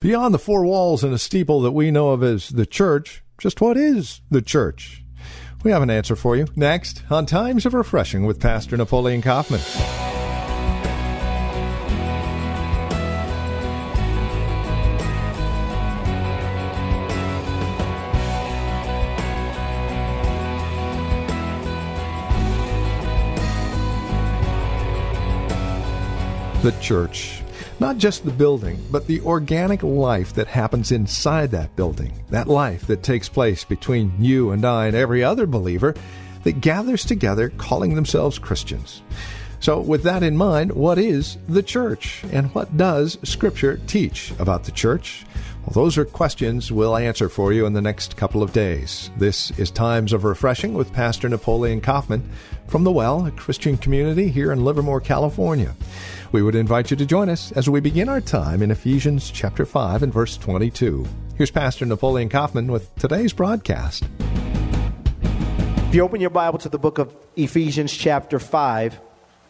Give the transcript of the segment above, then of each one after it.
Beyond the four walls and a steeple that we know of as the church, just what is the church? We have an answer for you next on Times of Refreshing with Pastor Napoleon Kaufman. The church. Not just the building, but the organic life that happens inside that building. That life that takes place between you and I and every other believer that gathers together calling themselves Christians. So, with that in mind, what is the church? And what does Scripture teach about the church? Well, those are questions we'll answer for you in the next couple of days. This is Times of Refreshing with Pastor Napoleon Kaufman from The Well, a Christian community here in Livermore, California. We would invite you to join us as we begin our time in Ephesians chapter 5 and verse 22. Here's Pastor Napoleon Kaufman with today's broadcast. If you open your Bible to the book of Ephesians chapter 5,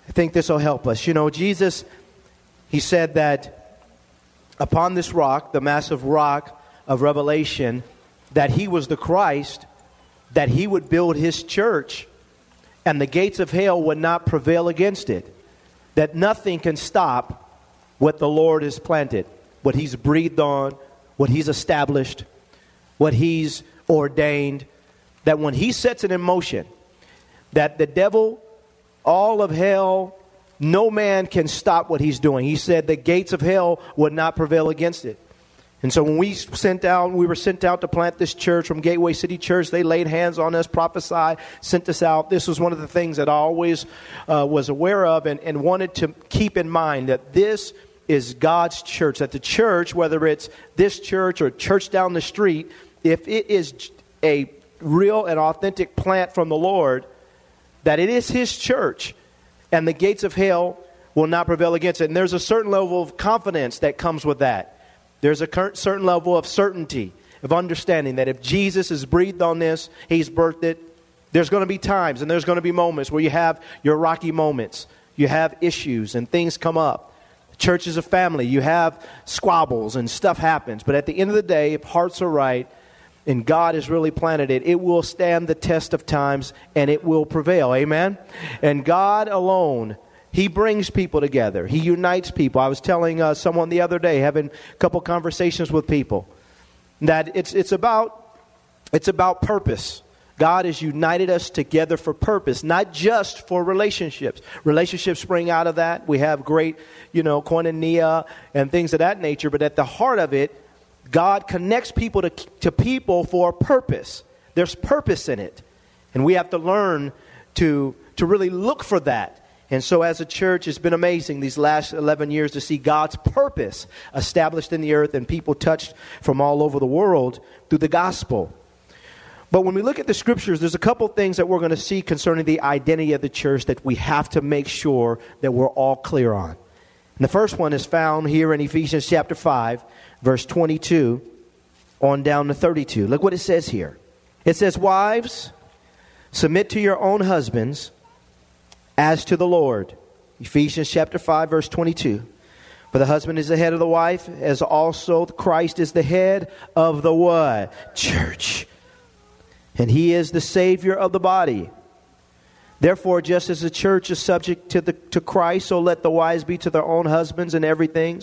I think this will help us. You know, Jesus, he said that upon this rock, the massive rock of Revelation, that he was the Christ, that he would build his church, and the gates of hell would not prevail against it that nothing can stop what the Lord has planted, what He's breathed on, what He's established, what He's ordained. That when He sets it in motion, that the devil, all of hell, no man can stop what He's doing. He said the gates of hell would not prevail against it. And so when we sent out, we were sent out to plant this church from Gateway City Church. They laid hands on us, prophesied, sent us out. This was one of the things that I always uh, was aware of and, and wanted to keep in mind that this is God's church. That the church, whether it's this church or church down the street, if it is a real and authentic plant from the Lord, that it is His church, and the gates of hell will not prevail against it. And there's a certain level of confidence that comes with that. There's a certain level of certainty, of understanding that if Jesus has breathed on this, He's birthed it. There's going to be times and there's going to be moments where you have your rocky moments. You have issues and things come up. church is a family. You have squabbles and stuff happens. But at the end of the day, if hearts are right and God has really planted it, it will stand the test of times and it will prevail. Amen? And God alone he brings people together. He unites people. I was telling uh, someone the other day, having a couple conversations with people, that it's, it's, about, it's about purpose. God has united us together for purpose, not just for relationships. Relationships spring out of that. We have great, you know, koinonia and things of that nature, but at the heart of it, God connects people to, to people for a purpose. There's purpose in it. And we have to learn to, to really look for that and so, as a church, it's been amazing these last 11 years to see God's purpose established in the earth and people touched from all over the world through the gospel. But when we look at the scriptures, there's a couple things that we're going to see concerning the identity of the church that we have to make sure that we're all clear on. And the first one is found here in Ephesians chapter 5, verse 22 on down to 32. Look what it says here. It says, Wives, submit to your own husbands as to the Lord. Ephesians chapter 5 verse 22. For the husband is the head of the wife, as also Christ is the head of the what? Church. And he is the Savior of the body. Therefore, just as the church is subject to, the, to Christ, so let the wives be to their own husbands in everything.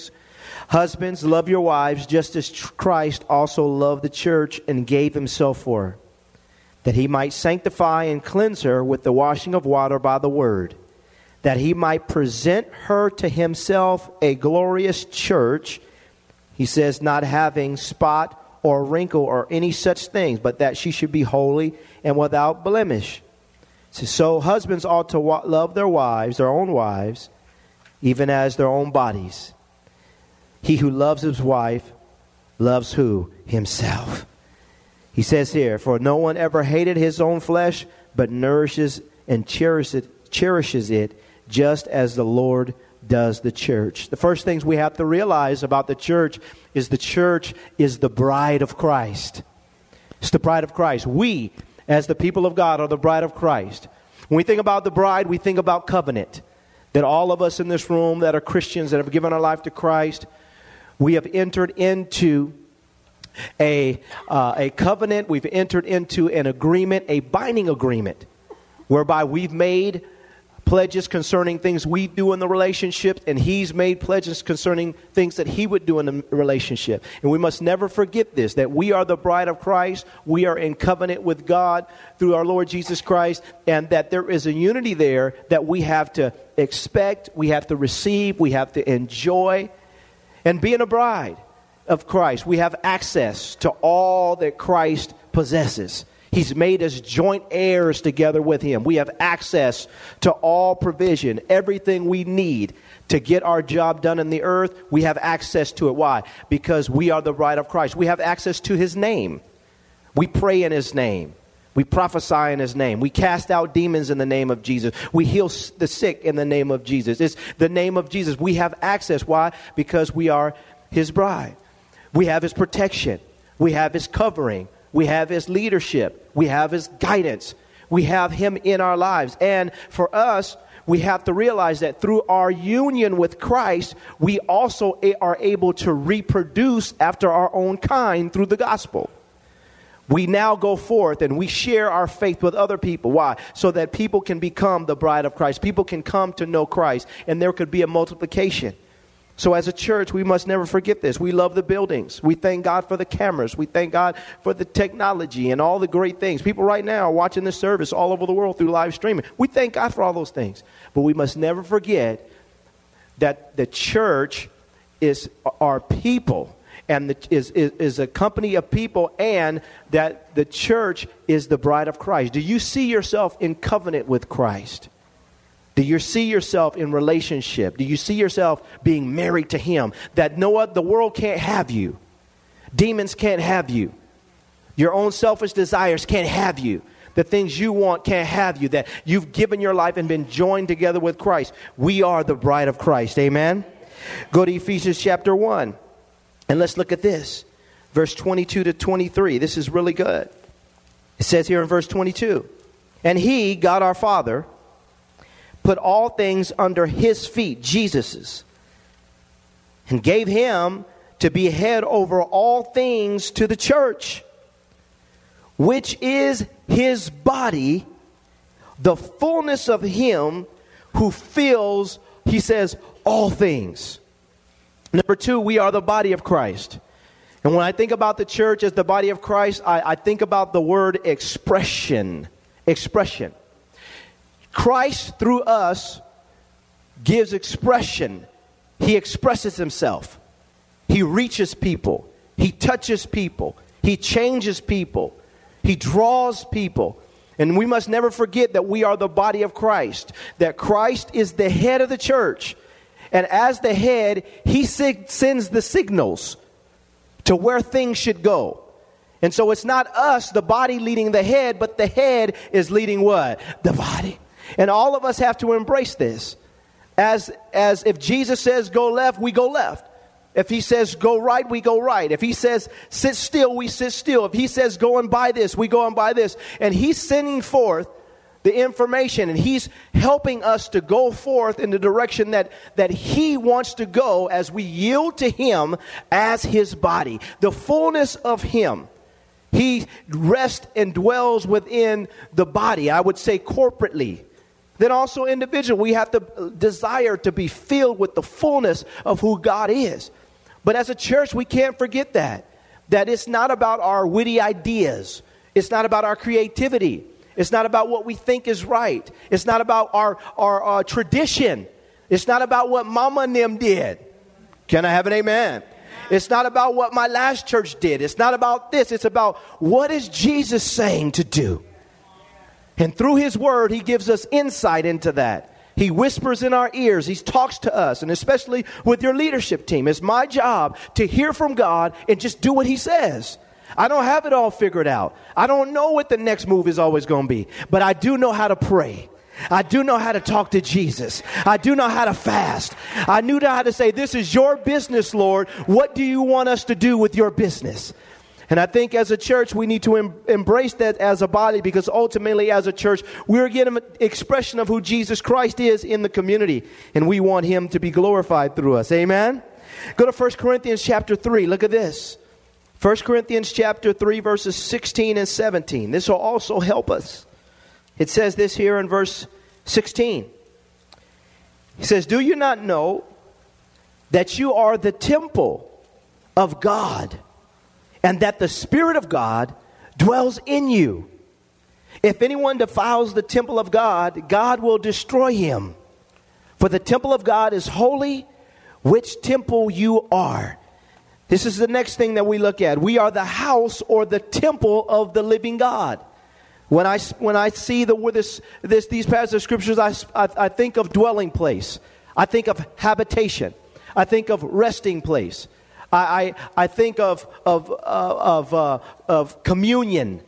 Husbands, love your wives, just as Christ also loved the church and gave himself for her that he might sanctify and cleanse her with the washing of water by the word, that he might present her to himself a glorious church, he says, not having spot or wrinkle or any such things, but that she should be holy and without blemish. So, husbands ought to love their wives, their own wives, even as their own bodies. He who loves his wife loves who? Himself. He says here, For no one ever hated his own flesh, but nourishes and cherishes it, cherishes it just as the Lord does the church. The first things we have to realize about the church is the church is the bride of Christ. It's the bride of Christ. We, as the people of God, are the bride of Christ. When we think about the bride, we think about covenant. That all of us in this room that are Christians that have given our life to Christ, we have entered into a, uh, a covenant, we've entered into an agreement, a binding agreement, whereby we've made pledges concerning things we do in the relationship, and He's made pledges concerning things that He would do in the relationship. And we must never forget this that we are the bride of Christ, we are in covenant with God through our Lord Jesus Christ, and that there is a unity there that we have to expect, we have to receive, we have to enjoy. And being a bride of Christ, we have access to all that Christ possesses. He's made us joint heirs together with Him. We have access to all provision, everything we need to get our job done in the earth. We have access to it. Why? Because we are the bride of Christ. We have access to His name. We pray in His name. We prophesy in His name. We cast out demons in the name of Jesus. We heal the sick in the name of Jesus. It's the name of Jesus. We have access. Why? Because we are His bride. We have His protection. We have His covering. We have His leadership. We have His guidance. We have Him in our lives. And for us, we have to realize that through our union with Christ, we also are able to reproduce after our own kind through the gospel. We now go forth and we share our faith with other people. Why? So that people can become the bride of Christ. People can come to know Christ, and there could be a multiplication. So, as a church, we must never forget this. We love the buildings. We thank God for the cameras. We thank God for the technology and all the great things. People right now are watching this service all over the world through live streaming. We thank God for all those things. But we must never forget that the church is our people and the, is, is, is a company of people, and that the church is the bride of Christ. Do you see yourself in covenant with Christ? Do you see yourself in relationship? Do you see yourself being married to Him? That no the world can't have you. Demons can't have you. Your own selfish desires can't have you. The things you want can't have you. That you've given your life and been joined together with Christ. We are the bride of Christ. Amen. Go to Ephesians chapter 1. And let's look at this. Verse 22 to 23. This is really good. It says here in verse 22 And He, God our Father, put all things under his feet, Jesus's, and gave him to be head over all things to the church, which is his body, the fullness of him who fills, he says, all things. Number two, we are the body of Christ. And when I think about the church as the body of Christ, I, I think about the word expression. Expression. Christ, through us, gives expression. He expresses himself. He reaches people. He touches people. He changes people. He draws people. And we must never forget that we are the body of Christ, that Christ is the head of the church. And as the head, he sig- sends the signals to where things should go. And so it's not us, the body, leading the head, but the head is leading what? The body. And all of us have to embrace this. As, as if Jesus says go left, we go left. If he says go right, we go right. If he says sit still, we sit still. If he says go and buy this, we go and buy this. And he's sending forth the information and he's helping us to go forth in the direction that, that he wants to go as we yield to him as his body. The fullness of him. He rests and dwells within the body, I would say corporately then also individual. We have to desire to be filled with the fullness of who God is. But as a church, we can't forget that. That it's not about our witty ideas, it's not about our creativity, it's not about what we think is right, it's not about our, our, our uh, tradition, it's not about what mama and them did. Can I have an amen? It's not about what my last church did. It's not about this. It's about what is Jesus saying to do? And through His Word, He gives us insight into that. He whispers in our ears. He talks to us, and especially with your leadership team. It's my job to hear from God and just do what He says. I don't have it all figured out. I don't know what the next move is always going to be, but I do know how to pray. I do know how to talk to Jesus. I do know how to fast. I knew how to say, This is your business, Lord. What do you want us to do with your business? And I think as a church, we need to em- embrace that as a body because ultimately, as a church, we're getting an expression of who Jesus Christ is in the community. And we want him to be glorified through us. Amen? Go to 1 Corinthians chapter 3. Look at this. 1 Corinthians chapter 3, verses 16 and 17. This will also help us. It says this here in verse 16. He says, Do you not know that you are the temple of God and that the Spirit of God dwells in you? If anyone defiles the temple of God, God will destroy him. For the temple of God is holy, which temple you are. This is the next thing that we look at. We are the house or the temple of the living God. When I, when I see the, this, this, these passages of scriptures, I, I, I think of dwelling place. I think of habitation. I think of resting place. I, I, I think of, of, uh, of, uh, of communion.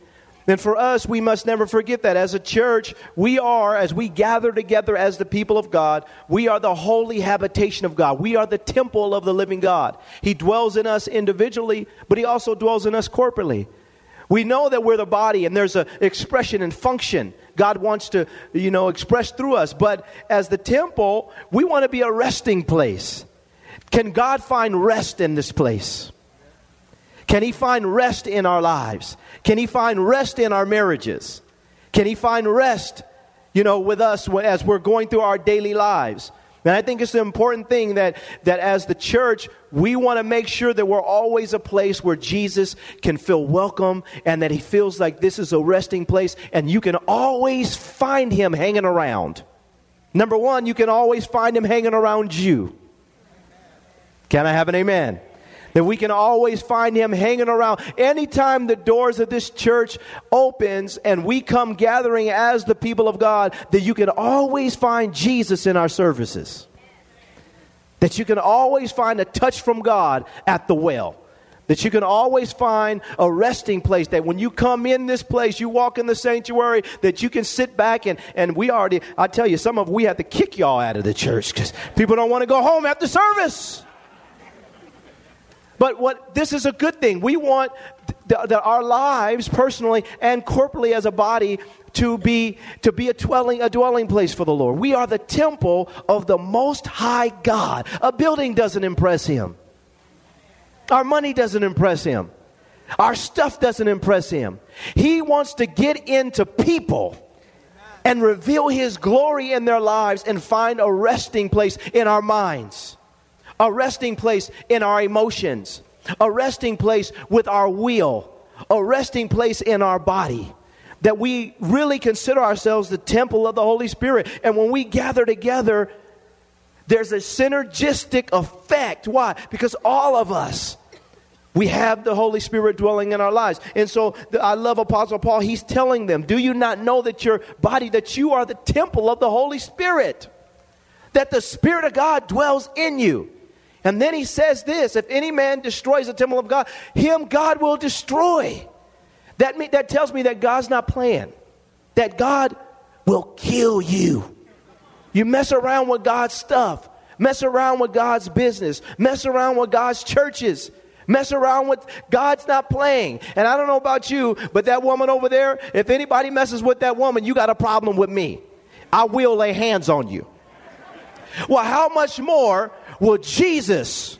And for us, we must never forget that as a church, we are, as we gather together as the people of God, we are the holy habitation of God. We are the temple of the living God. He dwells in us individually, but He also dwells in us corporately. We know that we're the body and there's an expression and function God wants to, you know, express through us. But as the temple, we want to be a resting place. Can God find rest in this place? Can He find rest in our lives? Can He find rest in our marriages? Can He find rest, you know, with us as we're going through our daily lives? And I think it's an important thing that, that as the church, we want to make sure that we're always a place where Jesus can feel welcome and that he feels like this is a resting place and you can always find him hanging around. Number one, you can always find him hanging around you. Can I have an amen? That we can always find him hanging around. Anytime the doors of this church opens and we come gathering as the people of God, that you can always find Jesus in our services. That you can always find a touch from God at the well. That you can always find a resting place. That when you come in this place, you walk in the sanctuary, that you can sit back and, and we already, I tell you, some of we have to kick y'all out of the church because people don't want to go home after service. But what this is a good thing. We want the, the, our lives personally and corporately as a body to be to be a dwelling a dwelling place for the Lord. We are the temple of the most high God. A building doesn't impress him. Our money doesn't impress him. Our stuff doesn't impress him. He wants to get into people and reveal his glory in their lives and find a resting place in our minds a resting place in our emotions, a resting place with our will, a resting place in our body. That we really consider ourselves the temple of the Holy Spirit. And when we gather together, there's a synergistic effect. Why? Because all of us, we have the Holy Spirit dwelling in our lives. And so the, I love Apostle Paul. He's telling them, Do you not know that your body, that you are the temple of the Holy Spirit? That the Spirit of God dwells in you. And then he says this if any man destroys the temple of God, him God will destroy. That, me, that tells me that God's not playing, that God will kill you. You mess around with God's stuff, mess around with God's business, mess around with God's churches. Mess around with God's not playing. And I don't know about you, but that woman over there, if anybody messes with that woman, you got a problem with me. I will lay hands on you. Well, how much more will Jesus,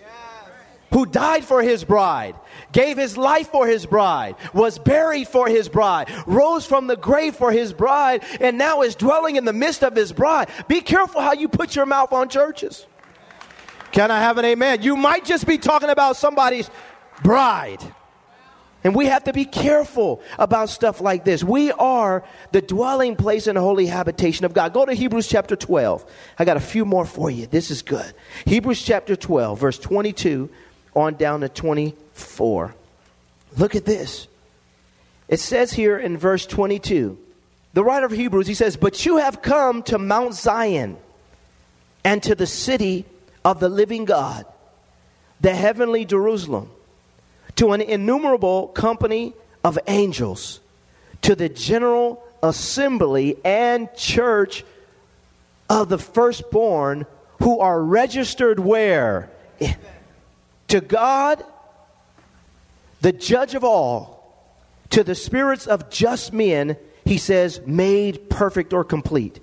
who died for his bride, gave his life for his bride, was buried for his bride, rose from the grave for his bride, and now is dwelling in the midst of his bride. Be careful how you put your mouth on churches. Can I have an amen? You might just be talking about somebody's bride. And we have to be careful about stuff like this. We are the dwelling place and holy habitation of God. Go to Hebrews chapter 12. I got a few more for you. This is good. Hebrews chapter 12, verse 22 on down to 24. Look at this. It says here in verse 22, the writer of Hebrews, he says, But you have come to Mount Zion and to the city of the living God, the heavenly Jerusalem, to an innumerable company of angels, to the general assembly and church of the firstborn who are registered where? To God, the judge of all, to the spirits of just men, he says, made perfect or complete.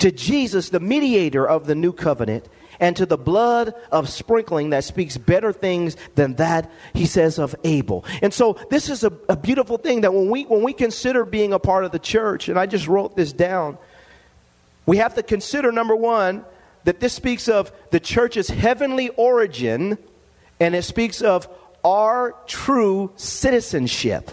To Jesus, the mediator of the new covenant, and to the blood of sprinkling that speaks better things than that he says of abel. And so this is a, a, beautiful thing that when we when we consider being a part of the church and i just wrote this down we have to consider number one that this speaks of the church's heavenly origin and it speaks of our true citizenship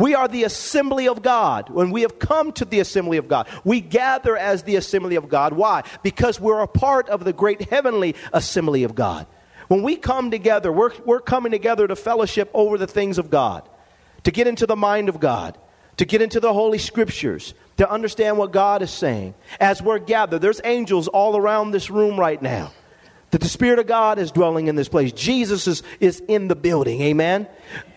we are the assembly of God. When we have come to the assembly of God, we gather as the assembly of God. Why? Because we're a part of the great heavenly assembly of God. When we come together, we're, we're coming together to fellowship over the things of God, to get into the mind of God, to get into the Holy Scriptures, to understand what God is saying. As we're gathered, there's angels all around this room right now that the Spirit of God is dwelling in this place. Jesus is, is in the building. Amen.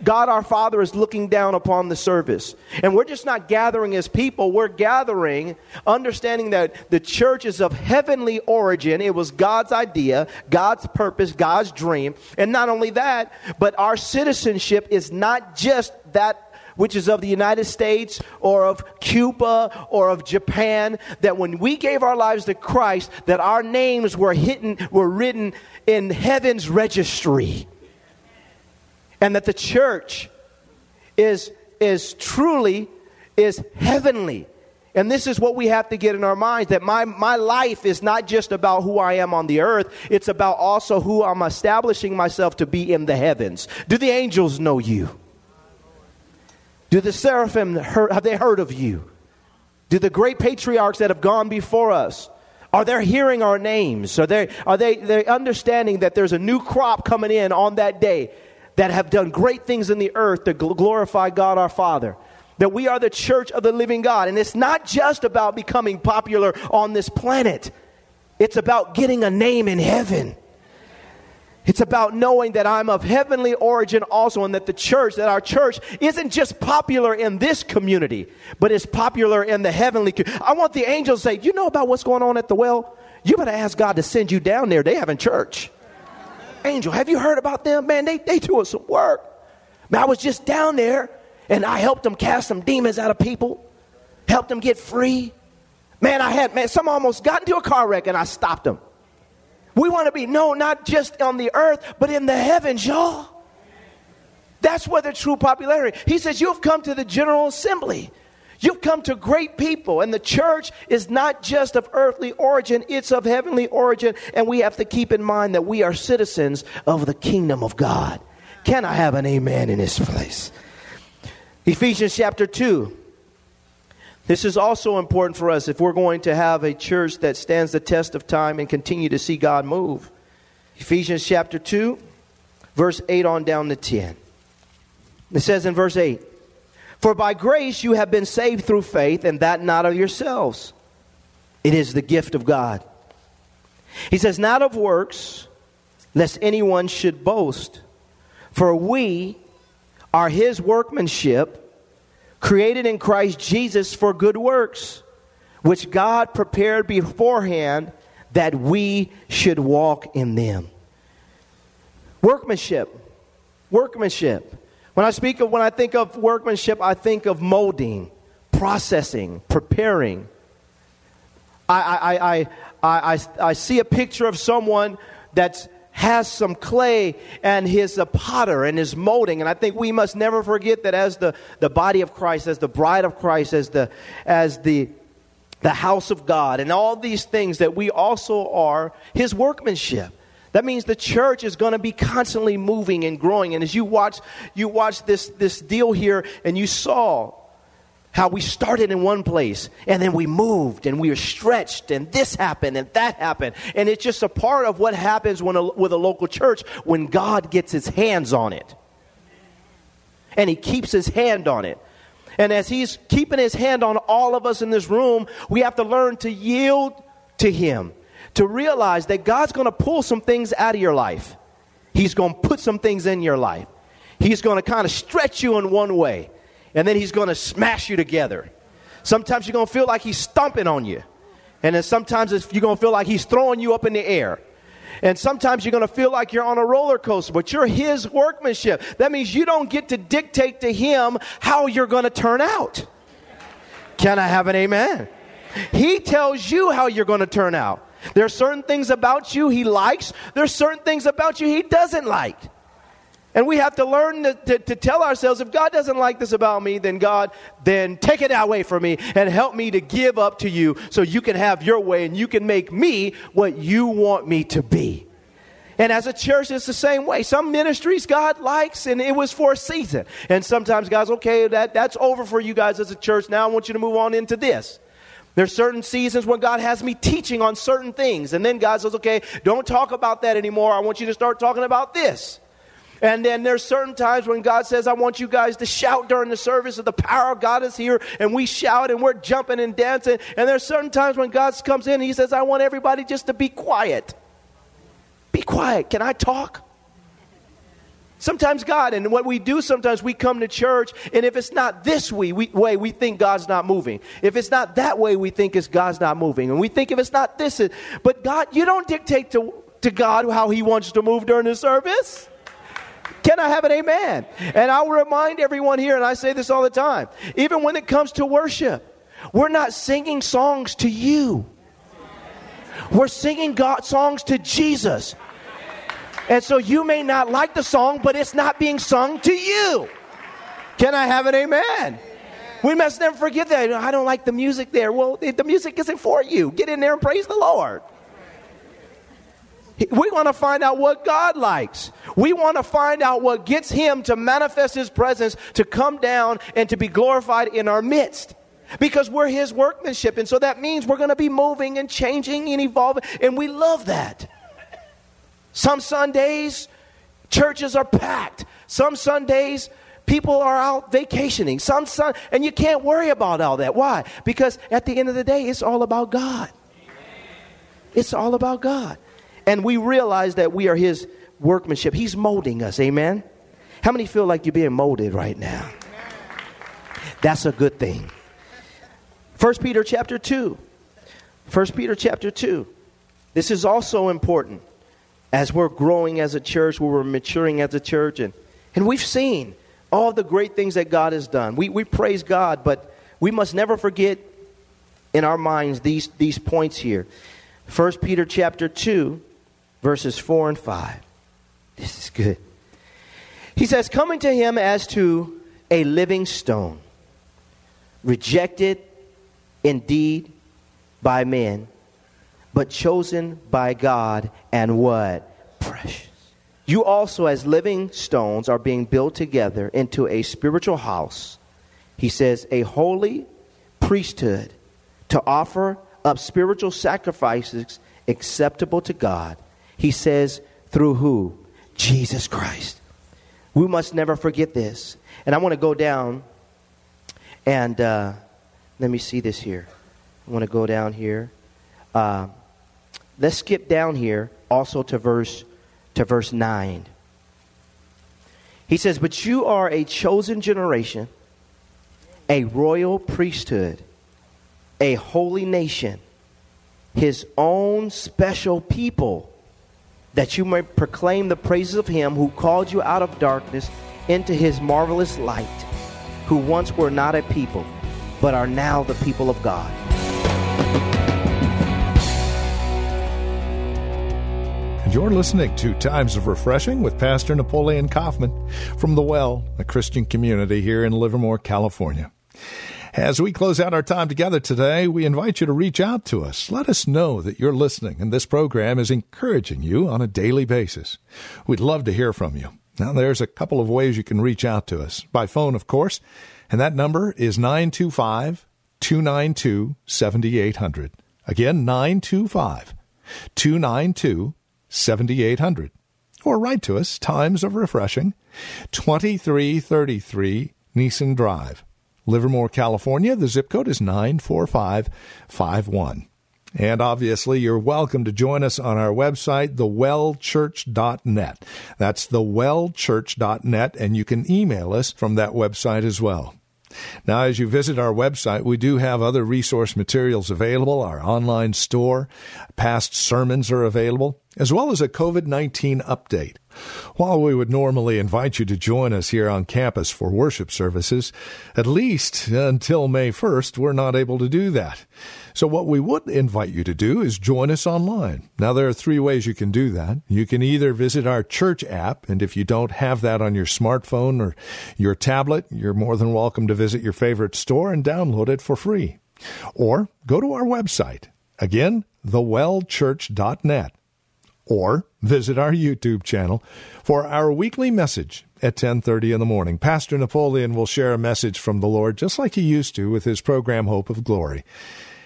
God our Father is looking down upon the service. And we're just not gathering as people, we're gathering understanding that the church is of heavenly origin. It was God's idea, God's purpose, God's dream. And not only that, but our citizenship is not just that which is of the United States or of Cuba or of Japan, that when we gave our lives to Christ, that our names were hidden, were written in heaven's registry. And that the church is, is truly is heavenly. And this is what we have to get in our minds that my, my life is not just about who I am on the earth, it's about also who I'm establishing myself to be in the heavens. Do the angels know you? Do the seraphim, have they heard of you? Do the great patriarchs that have gone before us, are they hearing our names? Are they, are they, they understanding that there's a new crop coming in on that day that have done great things in the earth to glorify God our Father? That we are the church of the living God. And it's not just about becoming popular on this planet, it's about getting a name in heaven. It's about knowing that I'm of heavenly origin also, and that the church, that our church isn't just popular in this community, but is popular in the heavenly. I want the angels to say, You know about what's going on at the well? You better ask God to send you down there. They having church. Angel, have you heard about them? Man, they, they doing some work. Man, I was just down there and I helped them cast some demons out of people, helped them get free. Man, I had, man, some almost got into a car wreck and I stopped them. We want to be known not just on the earth, but in the heavens, y'all. That's where the true popularity. He says, You've come to the General Assembly. You've come to great people, and the church is not just of earthly origin, it's of heavenly origin, and we have to keep in mind that we are citizens of the kingdom of God. Can I have an amen in this place? Ephesians chapter 2. This is also important for us if we're going to have a church that stands the test of time and continue to see God move. Ephesians chapter 2, verse 8 on down to 10. It says in verse 8 For by grace you have been saved through faith, and that not of yourselves. It is the gift of God. He says, Not of works, lest anyone should boast. For we are his workmanship created in Christ Jesus for good works, which God prepared beforehand that we should walk in them. Workmanship. Workmanship. When I speak of when I think of workmanship, I think of molding, processing, preparing. I, I, I, I, I, I see a picture of someone that's has some clay and he's a uh, potter and is molding. And I think we must never forget that as the, the body of Christ, as the bride of Christ, as the, as the, the house of God, and all these things that we also are his workmanship. That means the church is going to be constantly moving and growing. And as you watch, you watch this, this deal here and you saw how we started in one place and then we moved and we were stretched and this happened and that happened. And it's just a part of what happens when a, with a local church when God gets his hands on it. And he keeps his hand on it. And as he's keeping his hand on all of us in this room, we have to learn to yield to him. to realize that God's going to pull some things out of your life. He's going to put some things in your life. He's going to kind of stretch you in one way, and then He's going to smash you together. Sometimes you're going to feel like He's stomping on you, and then sometimes you're going to feel like He's throwing you up in the air. And sometimes you're going to feel like you're on a roller coaster, but you're His workmanship. That means you don't get to dictate to Him how you're going to turn out. Can I have an amen? He tells you how you're going to turn out. There are certain things about you He likes, there are certain things about you He doesn't like. And we have to learn to, to, to, tell ourselves if God doesn't like this about me, then God, then take it away from me and help me to give up to you so you can have your way and you can make me what you want me to be. And as a church, it's the same way. Some ministries God likes, and it was for a season. And sometimes God's okay, that, that's over for you guys as a church. Now I want you to move on into this. There's certain seasons when God has me teaching on certain things. And then God says, okay, don't talk about that anymore. I want you to start talking about this. And then there's certain times when God says, I want you guys to shout during the service that the power of God is here. And we shout and we're jumping and dancing. And there's certain times when God comes in and He says, I want everybody just to be quiet. Be quiet. Can I talk? Sometimes God, and what we do sometimes, we come to church, and if it's not this way, we, way, we think God's not moving. If it's not that way, we think it's God's not moving. And we think if it's not this, but God, you don't dictate to, to God how He wants to move during the service. Can I have an amen? And I'll remind everyone here, and I say this all the time, even when it comes to worship, we're not singing songs to you. We're singing God songs to Jesus. And so you may not like the song, but it's not being sung to you. Can I have an amen? We must never forget that. I don't like the music there. Well, the music isn't for you. Get in there and praise the Lord. We want to find out what God likes. We want to find out what gets Him to manifest His presence, to come down and to be glorified in our midst. Because we're His workmanship. And so that means we're going to be moving and changing and evolving. And we love that. Some Sundays, churches are packed. Some Sundays, people are out vacationing. Some sun, and you can't worry about all that. Why? Because at the end of the day, it's all about God. It's all about God. And we realize that we are His workmanship. He's molding us. Amen? How many feel like you're being molded right now? That's a good thing. First Peter chapter 2. First Peter chapter 2. This is also important as we're growing as a church, we're maturing as a church, and, and we've seen all the great things that God has done. We, we praise God, but we must never forget in our minds these, these points here. First Peter chapter 2, verses 4 and 5. This is good. He says, Coming to him as to a living stone, rejected indeed by men, but chosen by God and what? Precious. You also, as living stones, are being built together into a spiritual house. He says, a holy priesthood to offer up spiritual sacrifices acceptable to God. He says, through who? Jesus Christ. We must never forget this. And I want to go down and uh, let me see this here. I want to go down here. Uh, let's skip down here also to verse to verse 9. He says, But you are a chosen generation, a royal priesthood, a holy nation, his own special people, that you may proclaim the praises of him who called you out of darkness into his marvelous light, who once were not a people, but are now the people of God. And you're listening to Times of Refreshing with Pastor Napoleon Kaufman from The Well, a Christian community here in Livermore, California. As we close out our time together today, we invite you to reach out to us. Let us know that you're listening and this program is encouraging you on a daily basis. We'd love to hear from you. Now, there's a couple of ways you can reach out to us. By phone, of course, and that number is 925 292 7800. Again, 925 292 7800. Or write to us, Times of Refreshing, 2333 Nissen Drive, Livermore, California. The zip code is 94551. And obviously, you're welcome to join us on our website, thewellchurch.net. That's thewellchurch.net, and you can email us from that website as well. Now, as you visit our website, we do have other resource materials available. Our online store, past sermons are available, as well as a COVID 19 update. While we would normally invite you to join us here on campus for worship services, at least until May 1st, we're not able to do that. So, what we would invite you to do is join us online. Now, there are three ways you can do that. You can either visit our church app, and if you don't have that on your smartphone or your tablet, you're more than welcome to visit your favorite store and download it for free. Or go to our website. Again, thewellchurch.net or visit our YouTube channel for our weekly message at 10:30 in the morning. Pastor Napoleon will share a message from the Lord just like he used to with his program Hope of Glory.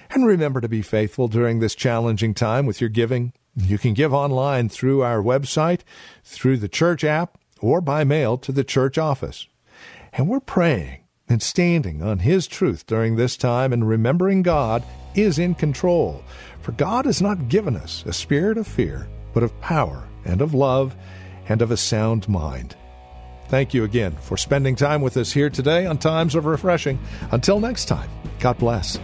And remember to be faithful during this challenging time with your giving. You can give online through our website, through the church app, or by mail to the church office. And we're praying and standing on His truth during this time and remembering God is in control. For God has not given us a spirit of fear, but of power and of love and of a sound mind. Thank you again for spending time with us here today on Times of Refreshing. Until next time, God bless.